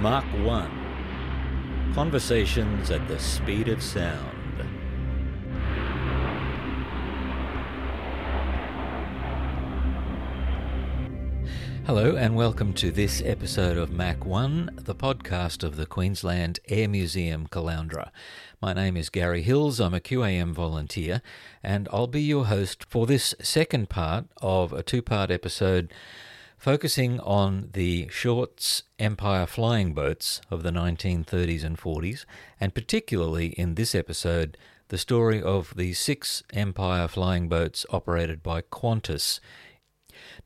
Mach 1 Conversations at the Speed of Sound. Hello, and welcome to this episode of Mach 1, the podcast of the Queensland Air Museum Caloundra. My name is Garry Hills, I'm a QAM volunteer, and I'll be your host for this second part of a two part episode focusing on the Shorts Empire flying boats of the 1930s and 40s, and particularly in this episode, the story of the six Empire flying boats operated by Qantas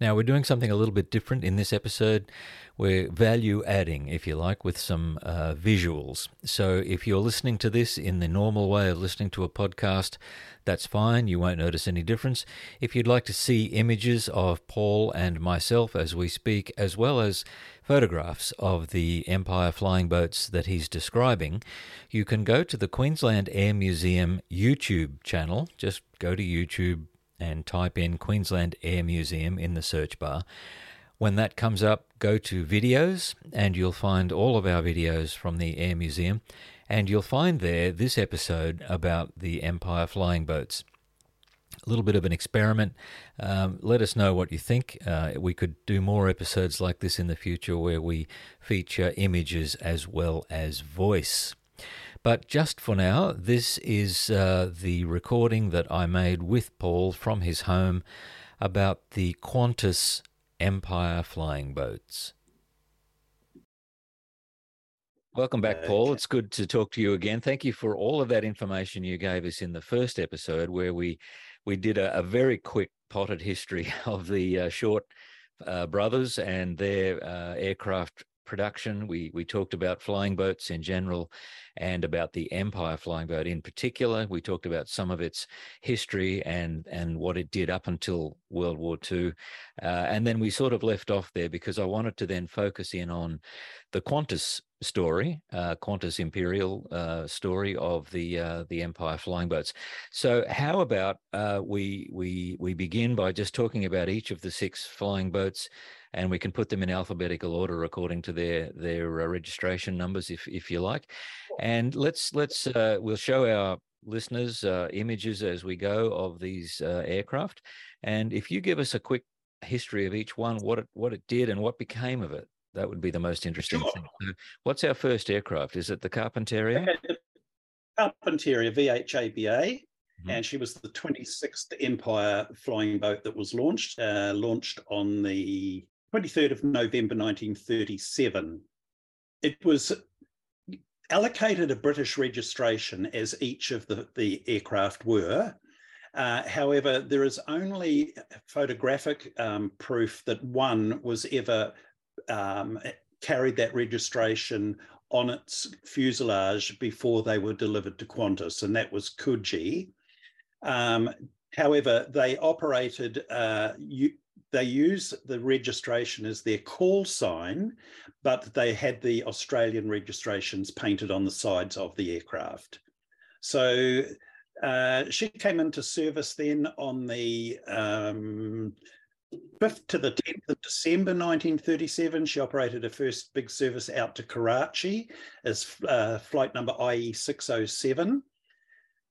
now, we're doing something a little bit different in this episode. We're value adding, if you like, with some uh, visuals. So, if you're listening to this in the normal way of listening to a podcast, that's fine. You won't notice any difference. If you'd like to see images of Paul and myself as we speak, as well as photographs of the Empire flying boats that he's describing, you can go to the Queensland Air Museum YouTube channel. Just go to YouTube, and type in Queensland Air Museum in the search bar. When that comes up, go to videos and you'll find all of our videos from the Air Museum. And you'll find there this episode about the Empire flying boats. A little bit of an experiment. Um, let us know what you think. Uh, we could do more episodes like this in the future where we feature images as well as voice. But just for now, this is uh, the recording that I made with Paul from his home about the Qantas Empire flying boats. Welcome back, Paul. It's good to talk to you again. Thank you for all of that information you gave us in the first episode, where we we did a, a very quick potted history of the uh, Short uh, brothers and their uh, aircraft production. We we talked about flying boats in general, and about the Empire flying boat in particular. We talked about some of its history and and what it did up until World War II, uh, and then we sort of left off there because I wanted to then focus in on the Qantas story, uh, Qantas Imperial uh, story of the uh, the Empire flying boats. So, how about uh, we we we begin by just talking about each of the six flying boats, and we can put them in alphabetical order according to their their uh, registration numbers, if if you like. And let's let's uh, we'll show our listeners images as we go of these aircraft, and if you give us a quick history of each one, what it what it did and what became of it. That would be the most interesting sure. thing. So what's our first aircraft? Is it the Carpentaria? Okay. Carpentaria VHABA, mm-hmm. and she was the 26th Empire flying boat that was launched, uh, launched on the 23rd of November 1937. It was allocated a British registration as each of the, the aircraft were. Uh, however, there is only photographic um, proof that one was ever um, carried that registration on its fuselage before they were delivered to Qantas, and that was Coogee. Um, however, they operated, uh, they use the registration as their call sign, but they had the Australian registrations painted on the sides of the aircraft. So uh, she came into service then on the um, 5th to the 10th of December 1937, she operated her first big service out to Karachi as uh, flight number IE 607.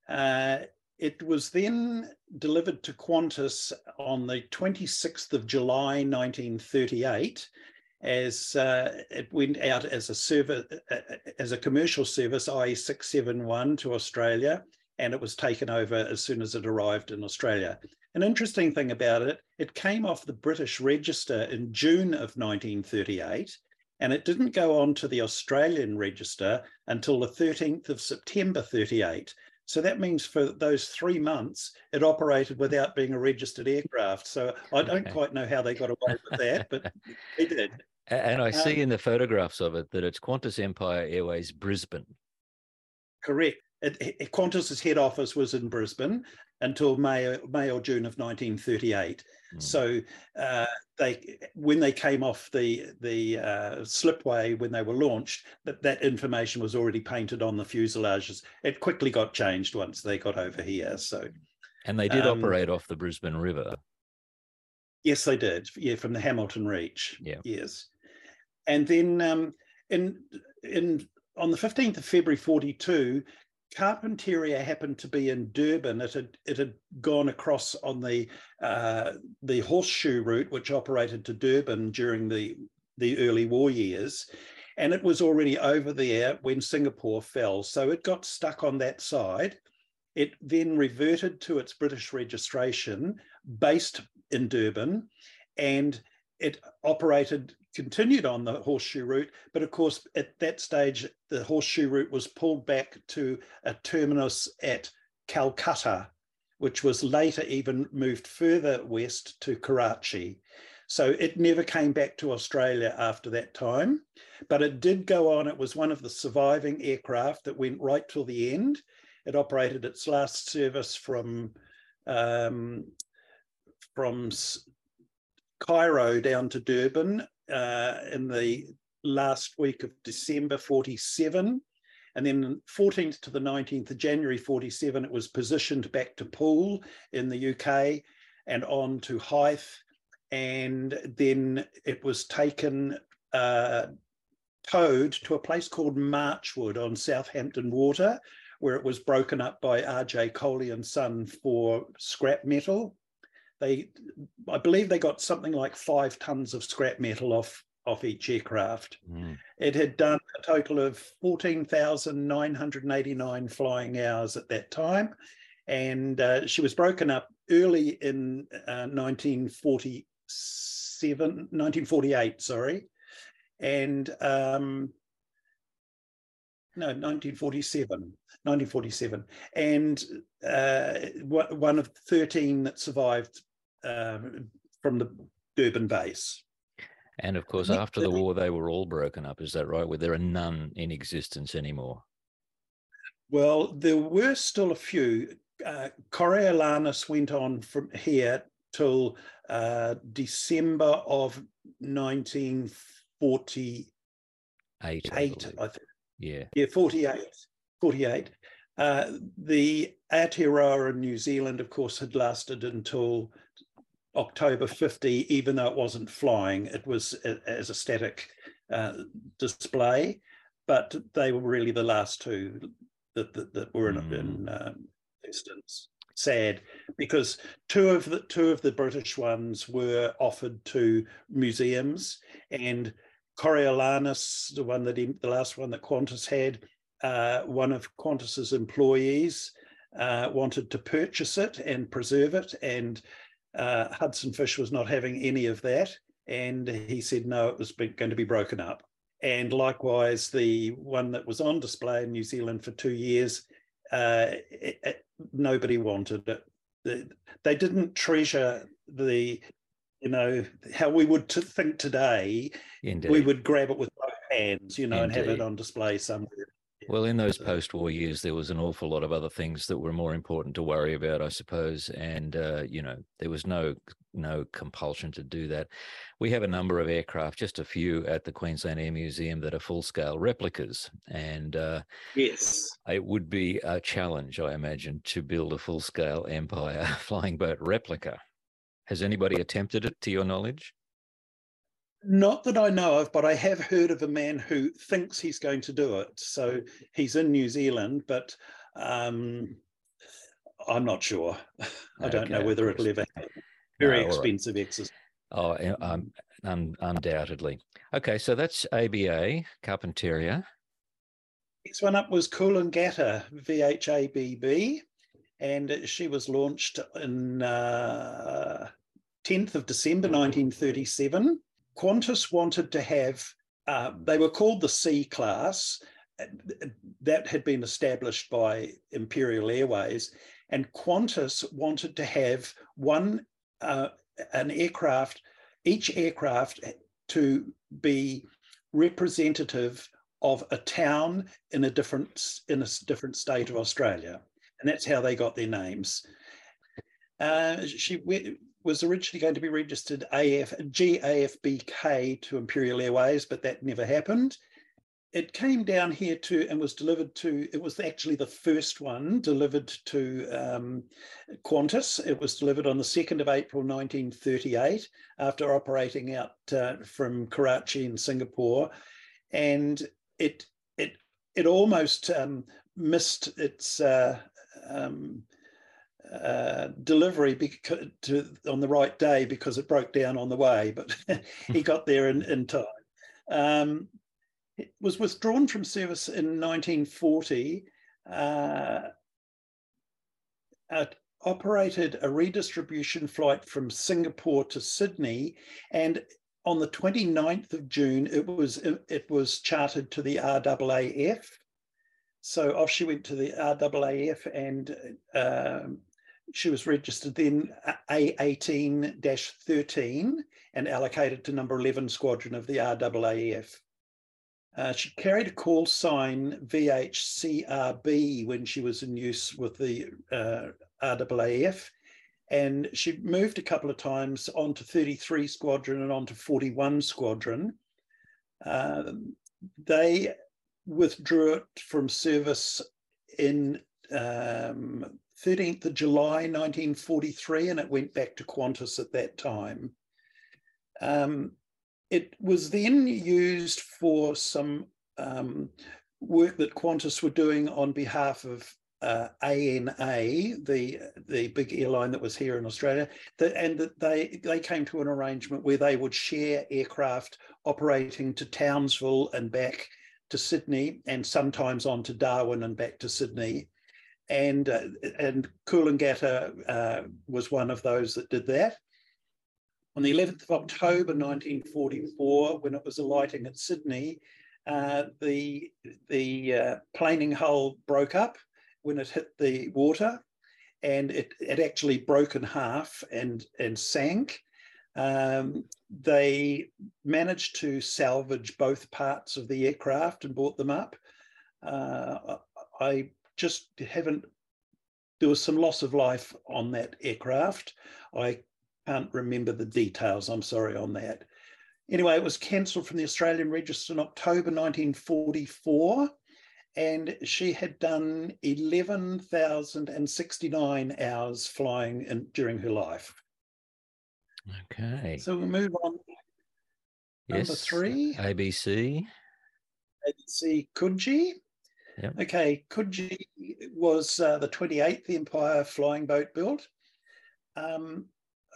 Uh, it was then delivered to Qantas on the 26th of July 1938 as uh, it went out as a service uh, uh, as a commercial service IE 671 to Australia and it was taken over as soon as it arrived in Australia. An interesting thing about it, it came off the British Register in June of 1938, and it didn't go on to the Australian Register until the 13th of September 38. So that means for those three months, it operated without being a registered aircraft. So I don't quite know how they got away with that, but they did. And I see um, in the photographs of it that it's Qantas Empire Airways Brisbane. Correct. It, it, Qantas's head office was in Brisbane, until May, May or June of 1938. Mm. So uh, they, when they came off the the uh, slipway when they were launched, that that information was already painted on the fuselages. It quickly got changed once they got over here. So, and they did um, operate off the Brisbane River. Yes, they did. Yeah, from the Hamilton Reach. Yeah. Yes, and then. Um, in in on the 15th of February 42, Carpentaria happened to be in Durban. It had it had gone across on the uh, the horseshoe route, which operated to Durban during the the early war years, and it was already over there when Singapore fell. So it got stuck on that side. It then reverted to its British registration, based in Durban, and it operated continued on the horseshoe route, but of course, at that stage, the horseshoe route was pulled back to a terminus at Calcutta, which was later even moved further west to Karachi. So it never came back to Australia after that time, but it did go on. It was one of the surviving aircraft that went right till the end. It operated its last service from um, from Cairo down to Durban uh, in the last week of December 47. And then 14th to the 19th of January 47, it was positioned back to Poole in the UK and on to Hythe. And then it was taken, uh, towed to a place called Marchwood on Southampton Water, where it was broken up by R.J. Coley and Son for scrap metal they I believe they got something like five tons of scrap metal off off each aircraft. Mm. It had done a total of 14,989 flying hours at that time. And uh, she was broken up early in uh, 1947, 1948, sorry. And um, no, 1947, 1947. And uh, one of 13 that survived um, from the Durban base. And of course, after the war, they were all broken up. Is that right? Where there are none in existence anymore? Well, there were still a few. Uh, Coriolanus went on from here till uh, December of 1948. Eight, I, I think. Yeah. Yeah, 48. 48. Uh, the Aotearoa in New Zealand, of course, had lasted until October 50, even though it wasn't flying, it was a, as a static uh, display. But they were really the last two that, that, that were in, mm. in um, existence. Sad because two of the two of the British ones were offered to museums, and Coriolanus, the one that he, the last one that Qantas had, uh, one of Qantas's employees uh, wanted to purchase it and preserve it, and uh, Hudson Fysh was not having any of that, and he said no, it was going to be broken up. And likewise, the one that was on display in New Zealand for two years, uh, it, it, nobody wanted it. They, they didn't treasure the, you know, how we would to think today. Indeed. We would grab it with both hands, you know, Indeed. and have it on display somewhere. Well, in those post-war years, there was an awful lot of other things that were more important to worry about, I suppose, and uh, you know there was no no compulsion to do that. We have a number of aircraft, just a few, at the Queensland Air Museum that are full-scale replicas, and uh, yes, it would be a challenge, I imagine, to build a full-scale Empire flying boat replica. Has anybody attempted it, to your knowledge? Not that I know of, but I have heard of a man who thinks he's going to do it. So he's in New Zealand, but um, I'm not sure. I don't okay, know whether it'll ever happen. Very no, expensive right. exercise. Oh, um, un- undoubtedly. Okay, so that's ABA, Carpentaria. Next one up was Coolangatta VHABB, and she was launched in uh, 10th of December 1937. Qantas wanted to have, uh, they were called the C class, that had been established by Imperial Airways, and Qantas wanted to have one, uh, an aircraft, each aircraft to be representative of a town in a different in a different state of Australia, and that's how they got their names. Uh, she was originally going to be registered AF GAFBK to Imperial Airways, but that never happened. It came down here to and was delivered to. It was actually the first one delivered to um, Qantas. It was delivered on the second of April, 1938, after operating out uh, from Karachi in Singapore, and it it it almost um, missed its uh, um, uh, delivery to, on the right day because it broke down on the way, but he got there in, in time. Um, it was withdrawn from service in 1940. Uh, operated a redistribution flight from Singapore to Sydney, and on the 29th of June, it was it was chartered to the RAAF. So off she went to the RAAF, and um, she was registered then A18-13 and allocated to number 11 squadron of the RAAF. Uh, she carried a call sign VHCRB when she was in use with the uh, RAAF, and she moved a couple of times onto 33 Squadron and onto 41 Squadron. Uh, they withdrew it from service in um, 13th of July 1943, and it went back to Qantas at that time. Um, it was then used for some um, work that Qantas were doing on behalf of uh, ANA, the the big airline that was here in Australia, and that they they came to an arrangement where they would share aircraft operating to Townsville and back to Sydney, and sometimes on to Darwin and back to Sydney, and uh, and Coolangatta uh, was one of those that did that. On the 11th of October 1944, when it was alighting at Sydney, uh, the, the uh, planing hull broke up when it hit the water and it, it actually broke in half and, and sank. Um, they managed to salvage both parts of the aircraft and brought them up. Uh, I just haven't, there was some loss of life on that aircraft. I can't remember the details. I'm sorry on that. Anyway, it was cancelled from the Australian Register in October 1944, and she had done 11,069 hours flying in, during her life. Okay. So we'll move on. Yes. Number three. ABC. ABC Coogee. Yep. Okay, Coogee was uh, the 28th Empire flying boat built. Um,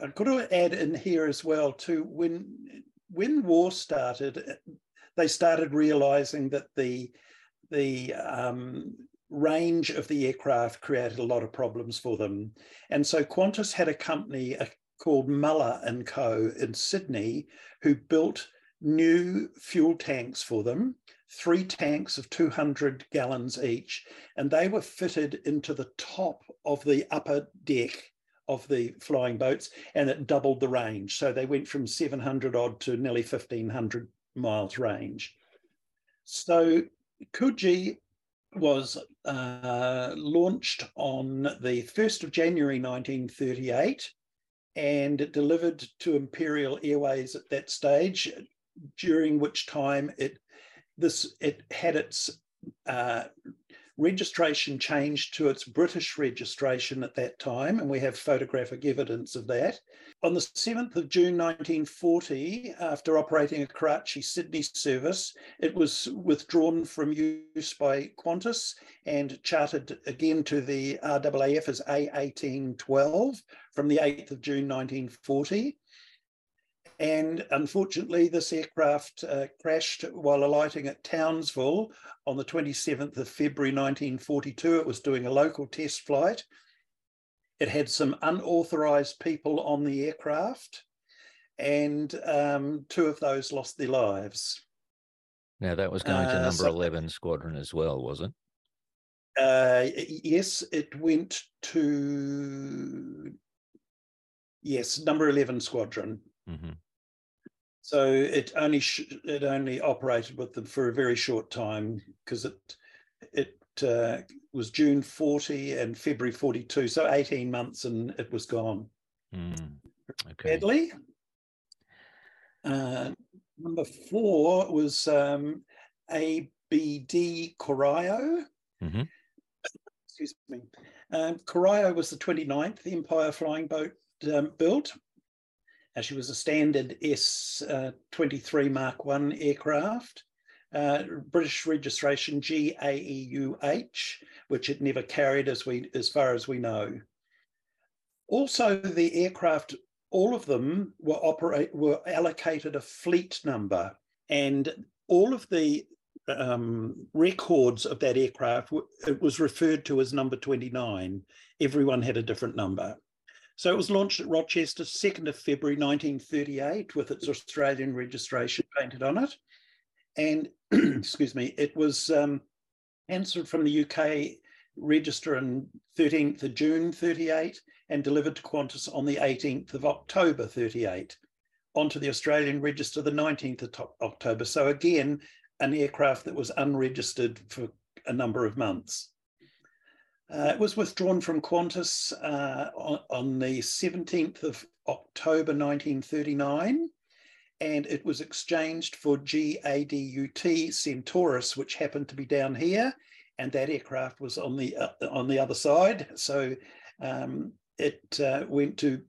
I've got to add in here as well too. When when war started, they started realizing that the the um, range of the aircraft created a lot of problems for them, and so Qantas had a company uh, called Muller and Co in Sydney who built new fuel tanks for them three tanks of 200 gallons each, and they were fitted into the top of the upper deck of the flying boats, and it doubled the range. So they went from 700 odd to nearly 1500 miles range. So Coogee was uh, launched on the 1st of January 1938 and delivered to Imperial Airways at that stage, during which time it this it had its uh, registration changed to its British registration at that time, and we have photographic evidence of that. On the 7th of June 1940, after operating a Karachi Sydney service, it was withdrawn from use by Qantas and chartered again to the RAAF as A1812 from the 8th of June 1940. And unfortunately, this aircraft uh, crashed while alighting at Townsville on the 27th of February 1942. It was doing a local test flight. It had some unauthorized people on the aircraft, and um, two of those lost their lives. Now, that was going to uh, number so, 11 squadron as well, was it? Uh, yes, it went to, yes, number 11 squadron. Mm-hmm. So it only it only operated with them for a very short time because it it uh, was June 40 and February 42, so 18 months and it was gone. Mm, okay. Badly. Uh, number four was um, ABD Corio. Mm-hmm. Excuse me. Um, Corio was the 29th Empire flying boat um, built she was a standard S23 uh, Mark 1 aircraft. uh, British registration GAEUH, which it never carried as we as far as we know. Also, the aircraft, all of them were operate were allocated a fleet number, and all of the um, records of that aircraft it was referred to as number 29. Everyone had a different number. So it was launched at Rochester 2nd of February 1938 with its Australian registration painted on it. And excuse me, it was um, answered from the UK register on 13th of June 38 and delivered to Qantas on the 18th of October 38 onto the Australian register the 19th of October. So again, an aircraft that was unregistered for a number of months. Uh, it was withdrawn from Qantas uh, on, on, the 17th of October 1939, and it was exchanged for GADUT Centaurus, which happened to be down here, and that aircraft was on the uh, on the other side. So um, it uh, went to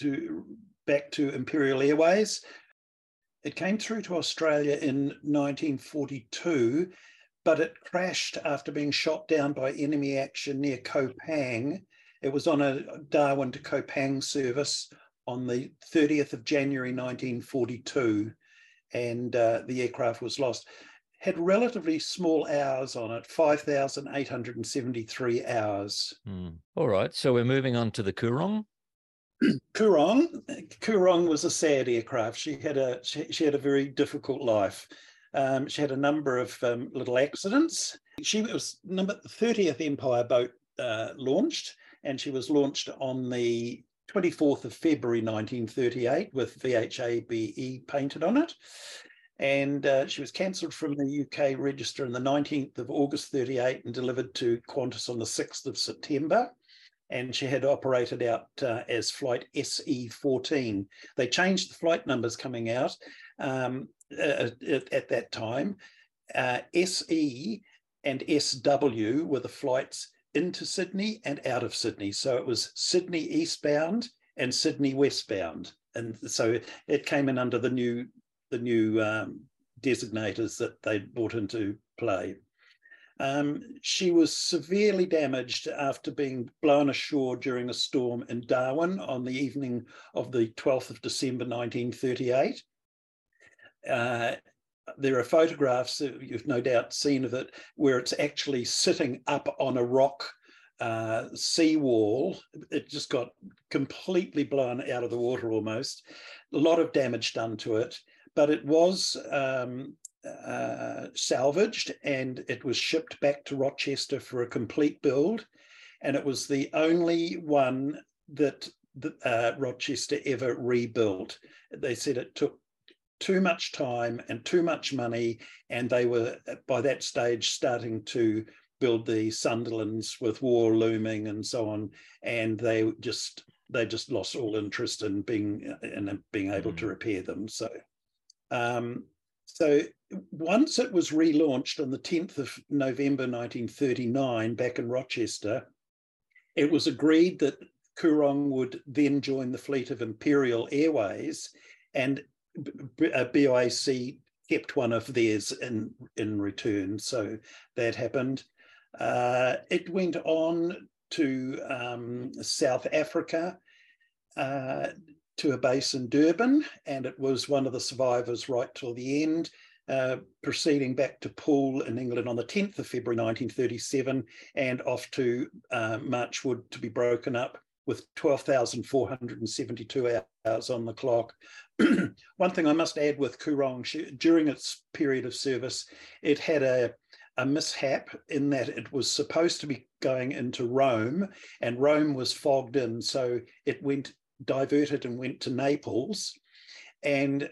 to back to Imperial Airways. It came through to Australia in 1942 but it crashed after being shot down by enemy action near Koepang. It was on a Darwin to Koepang service on the 30th of January 1942, and uh, the aircraft was lost. Had relatively small hours on it, 5,873 hours. Hmm. All right, so we're moving on to the Coorong. Coorong, Coorong was a sad aircraft. She had a she, she had a very difficult life. Um, she had a number of um, little accidents. She was number 30th Empire boat uh, launched, and she was launched on the 24th of February 1938 with VHABE painted on it. And uh, she was cancelled from the UK register on the 19th of August 38 and delivered to Qantas on the 6th of September. And she had operated out uh, as flight SE 14. They changed the flight numbers coming out. Um, uh, at, at, that time. Uh, SE and SW were the flights into Sydney and out of Sydney. So it was Sydney eastbound and Sydney westbound, and so it came in under the new the new um, designators that they brought into play. Um, she was severely damaged after being blown ashore during a storm in Darwin on the evening of the 12th of December 1938 uh, there are photographs you've no doubt seen of it where it's actually sitting up on a rock uh, seawall. It just got completely blown out of the water almost. A lot of damage done to it, but it was um, uh, salvaged and it was shipped back to Rochester for a complete build. And it was the only one that, that uh, Rochester ever rebuilt. They said it took too much time and too much money. And they were by that stage starting to build the Sunderlands with war looming and so on. And they just they just lost all interest in being in being able mm. to repair them. So um, so once it was relaunched on the 10th of November 1939 back in Rochester, it was agreed that Coorong would then join the fleet of Imperial Airways and BOAC uh, kept one of theirs in, in return. So that happened. Uh, it went on to um, South Africa uh, to a base in Durban, and it was one of the survivors right till the end. Uh, proceeding back to Poole in England on the 10th of February 1937 and off to uh, Marchwood to be broken up with 12,472 hours on the clock. One thing I must add with Coorong, during its period of service, it had a, a mishap in that it was supposed to be going into Rome and Rome was fogged in. So it went diverted and went to Naples. And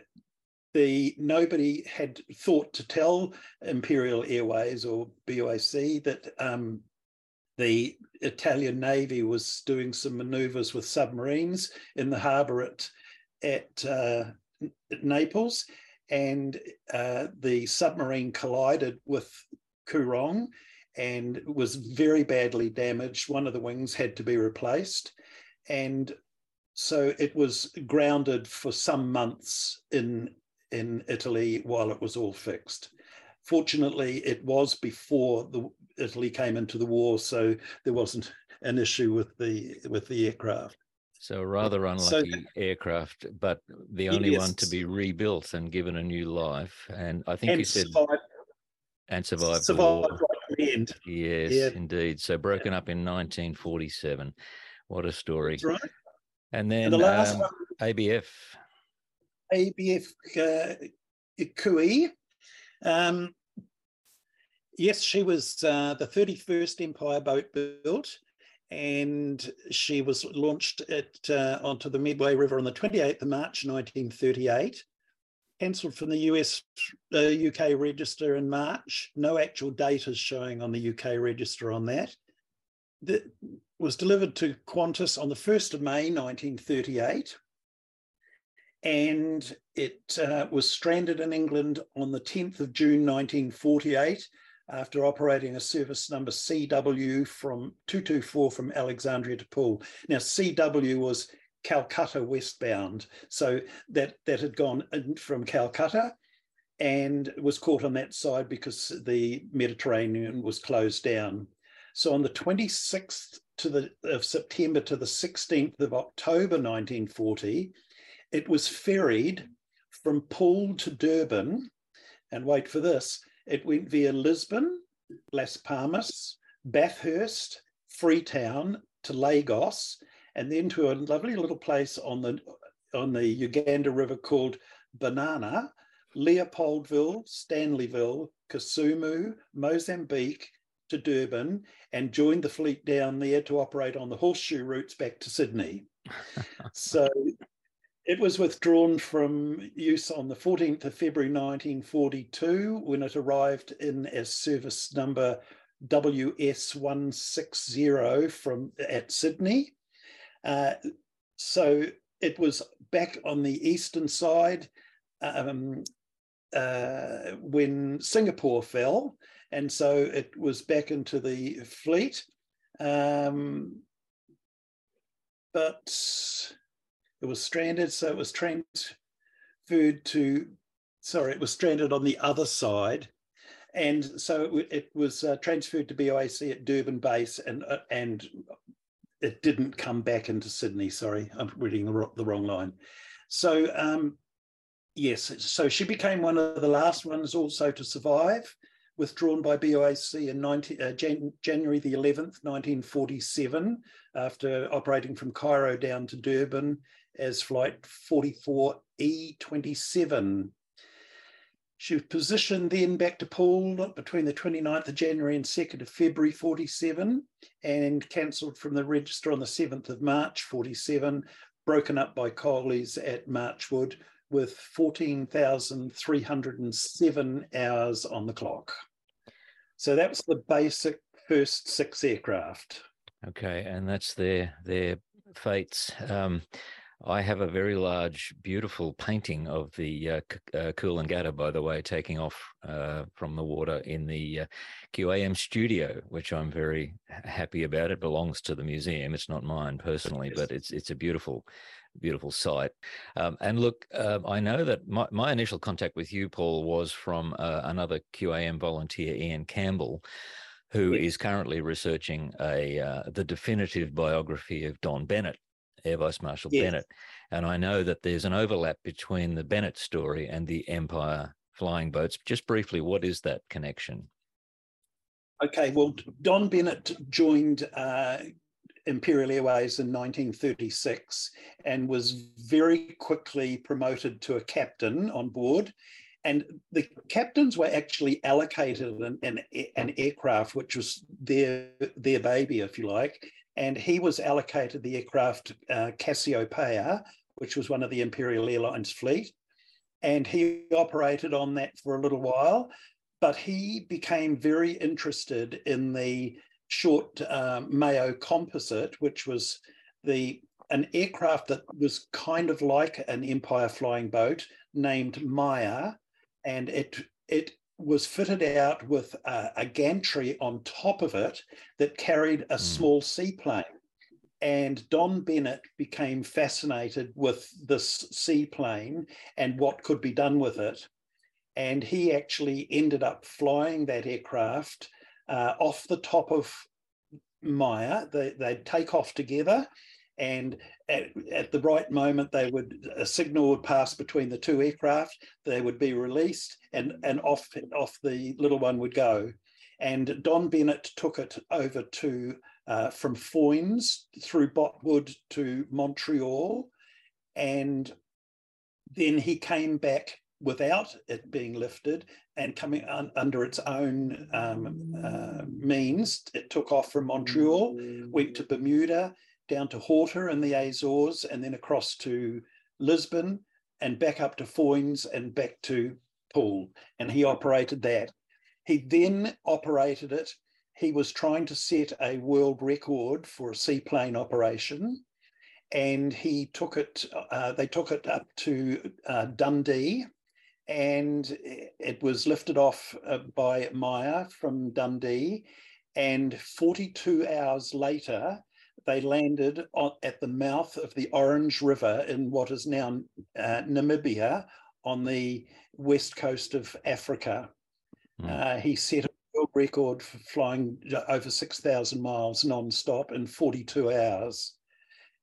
the nobody had thought to tell Imperial Airways or BOAC that um, the Italian Navy was doing some maneuvers with submarines in the harbour at at, uh, at Naples, and uh, the submarine collided with Coorong and was very badly damaged. One of the wings had to be replaced, and so it was grounded for some months in in Italy while it was all fixed. fortunately, it was before the Italy came into the war, so there wasn't an issue with the with the aircraft. So rather unlucky so, aircraft, but the only yes. one to be rebuilt and given a new life. And I think and you said survived, and survived, survived the war. Right the end. Yes, yeah. indeed. So broken yeah. up in 1947. What a story! That's right. And then and the last um, one, ABF. ABF uh, Cooee. Um, yes, she was uh, the 31st Empire boat built, and she was launched at, uh, onto the Medway River on the 28th of March 1938. Cancelled from the US uh, UK register in March. No actual date is showing on the UK register on that. That was delivered to Qantas on the 1st of May 1938 and it uh, was stranded in England on the 10th of June 1948 after operating a service number CW from 224 from Alexandria to Poole. Now, CW was Calcutta westbound, so that, that had gone from Calcutta and was caught on that side because the Mediterranean was closed down. So on the 26th to the, of September to the 16th of October 1940, it was ferried from Poole to Durban, and wait for this, it went via Lisbon, Las Palmas, Bathurst, Freetown to Lagos, and then to a lovely little place on the on the Uganda River called Banana, Leopoldville, Stanleyville, Kisumu, Mozambique to Durban, and joined the fleet down there to operate on the horseshoe routes back to Sydney. so it was withdrawn from use on the 14th of February 1942 when it arrived in as service number WS160 from at Sydney. Uh, so it was back on the eastern side um, uh, when Singapore fell, and so it was back into the fleet. Um, but it was stranded, so it was transferred to, sorry, it was stranded on the other side. And so it, it was uh, transferred to BOAC at Durban base and, uh, and it didn't come back into Sydney. Sorry, I'm reading the, the wrong line. So, um, yes, so she became one of the last ones also to survive withdrawn by BOAC in 19, uh, Jan January the 11th, 1947, after operating from Cairo down to Durban as Flight 44E27. She was positioned then back to Poole between the 29th of January and 2nd of February 47 and cancelled from the register on the 7th of March 47, broken up by Coley's at Marchwood with 14,307 hours on the clock. So that was the basic first six aircraft. Okay, and that's their their fates. Um, I have a very large, beautiful painting of the uh, uh, Coolangatta, by the way, taking off uh, from the water in the uh, QAM studio, which I'm very happy about. It belongs to the museum. It's not mine personally, but it's it's a beautiful, beautiful site. Um, and look, uh, I know that my, my initial contact with you, Paul, was from uh, another QAM volunteer, Ian Campbell who is currently researching a uh, the definitive biography of Don Bennett, Air Vice Marshal yes. Bennett. And I know that there's an overlap between the Bennett story and the Empire flying boats. Just briefly, what is that connection? Okay, well, Don Bennett joined uh, Imperial Airways in 1936 and was very quickly promoted to a captain on board. And the captains were actually allocated an, an, an aircraft, which was their, their baby, if you like, and he was allocated the aircraft uh, Cassiopeia, which was one of the Imperial Airlines fleet, and he operated on that for a little while. But he became very interested in the short uh, Mayo composite, which was the an aircraft that was kind of like an Empire flying boat named Maia, and it it was fitted out with a, a, gantry on top of it that carried a mm. small seaplane. And Don Bennett became fascinated with this seaplane and what could be done with it. and he actually ended up flying that aircraft uh, off the top of Maia. They, they'd take off together, and at, at, the right moment, they would a signal would pass between the two aircraft. They would be released, and and off off the little one would go. And Don Bennett took it over to uh, from Foynes through Botwood to Montreal, and then he came back without it being lifted and coming un, under its own um, uh, means. It took off from Montreal, went to Bermuda, down to Horta in the Azores, and then across to Lisbon and back up to Foynes and back to Poole. And he operated that. He then operated it. He was trying to set a world record for a seaplane operation. And he took it, uh, they took it up to uh, Dundee and it was lifted off uh, by Maia from Dundee. And 42 hours later, they landed on, at the mouth of the Orange River in what is now uh, Namibia on the west coast of Africa. Mm. Uh, he set a world record for flying over 6,000 miles non-stop in 42 hours.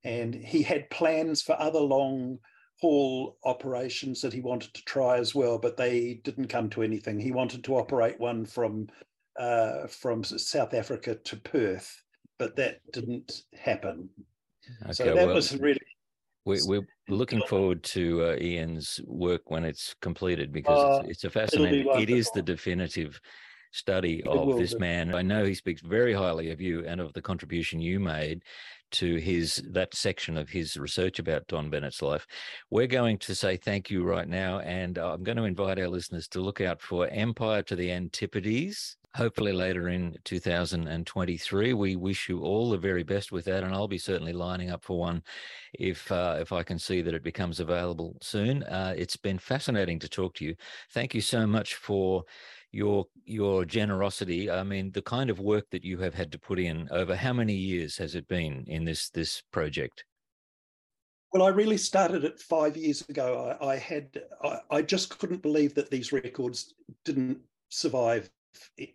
And he had plans for other long haul operations that he wanted to try as well, but they didn't come to anything. He wanted to operate one from uh, from South Africa to Perth, but that didn't happen. Okay, so that well, was really. We, we're looking forward to uh, Ian's work when it's completed because uh, it's, it's, a fascinating. It is the definitive study of this man. I know he speaks very highly of you and of the contribution you made to his that section of his research about Don Bennett's life. We're going to say thank you right now, and I'm going to invite our listeners to look out for Empire to the Antipodes. Hopefully later in 2023. We wish you all the very best with that, and I'll be certainly lining up for one if uh, if I can see that it becomes available soon. Uh, it's been fascinating to talk to you. Thank you so much for your your generosity. I mean, the kind of work that you have had to put in over how many years has it been in this this project? Well, I really started it five years ago. I, I had I, I, just couldn't believe that these records didn't survive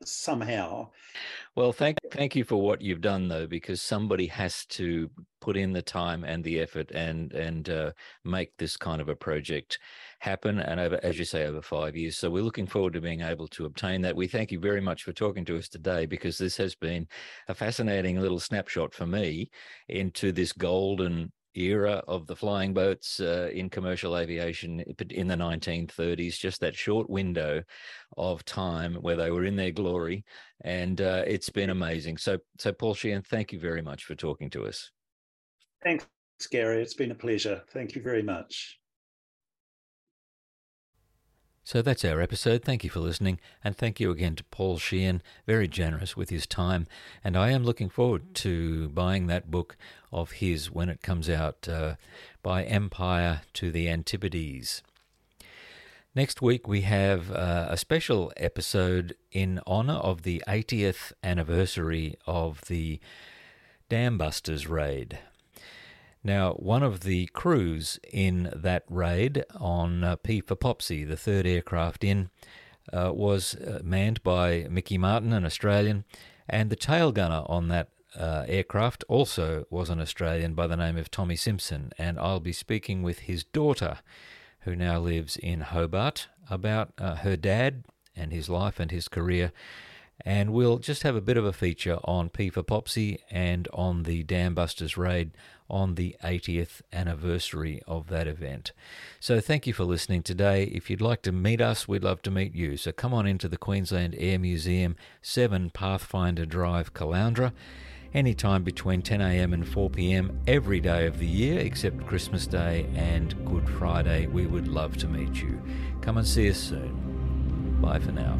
somehow. Well, thank thank you for what you've done though, because somebody has to put in the time and the effort and and uh, make this kind of a project happen. And over, as you say, over five years. So we're looking forward to being able to obtain that. We thank you very much for talking to us today, because this has been a fascinating little snapshot for me into this golden era of the flying boats uh, in commercial aviation in the 1930s, just that short window of time where they were in their glory. And uh, it's been amazing. So, so Paul Sheehan, thank you very much for talking to us. Thanks, Garry. It's been a pleasure. Thank you very much. So that's our episode. Thank you for listening, and thank you again to Paul Sheehan, very generous with his time. And I am looking forward to buying that book of his when it comes out uh, by Empire to the Antipodes. Next week, we have uh, a special episode in honour of the 80th anniversary of the Dambusters raid. Now, one of the crews in that raid on uh, P for Popsy, the third aircraft in, uh, was uh, manned by Mickey Martin, an Australian, and the tail gunner on that uh, aircraft also was an Australian by the name of Tommy Simpson. And I'll be speaking with his daughter, who now lives in Hobart, about uh, her dad and his life and his career and we'll just have a bit of a feature on P for Popsy and on the Dambusters raid on the 80th anniversary of that event. So thank you for listening today. If you'd like to meet us, we'd love to meet you. So come on into the Queensland Air Museum, 7 Pathfinder Drive, Caloundra, anytime between 10am and 4pm every day of the year except Christmas Day and Good Friday. We would love to meet you. Come and see us soon. Bye for now.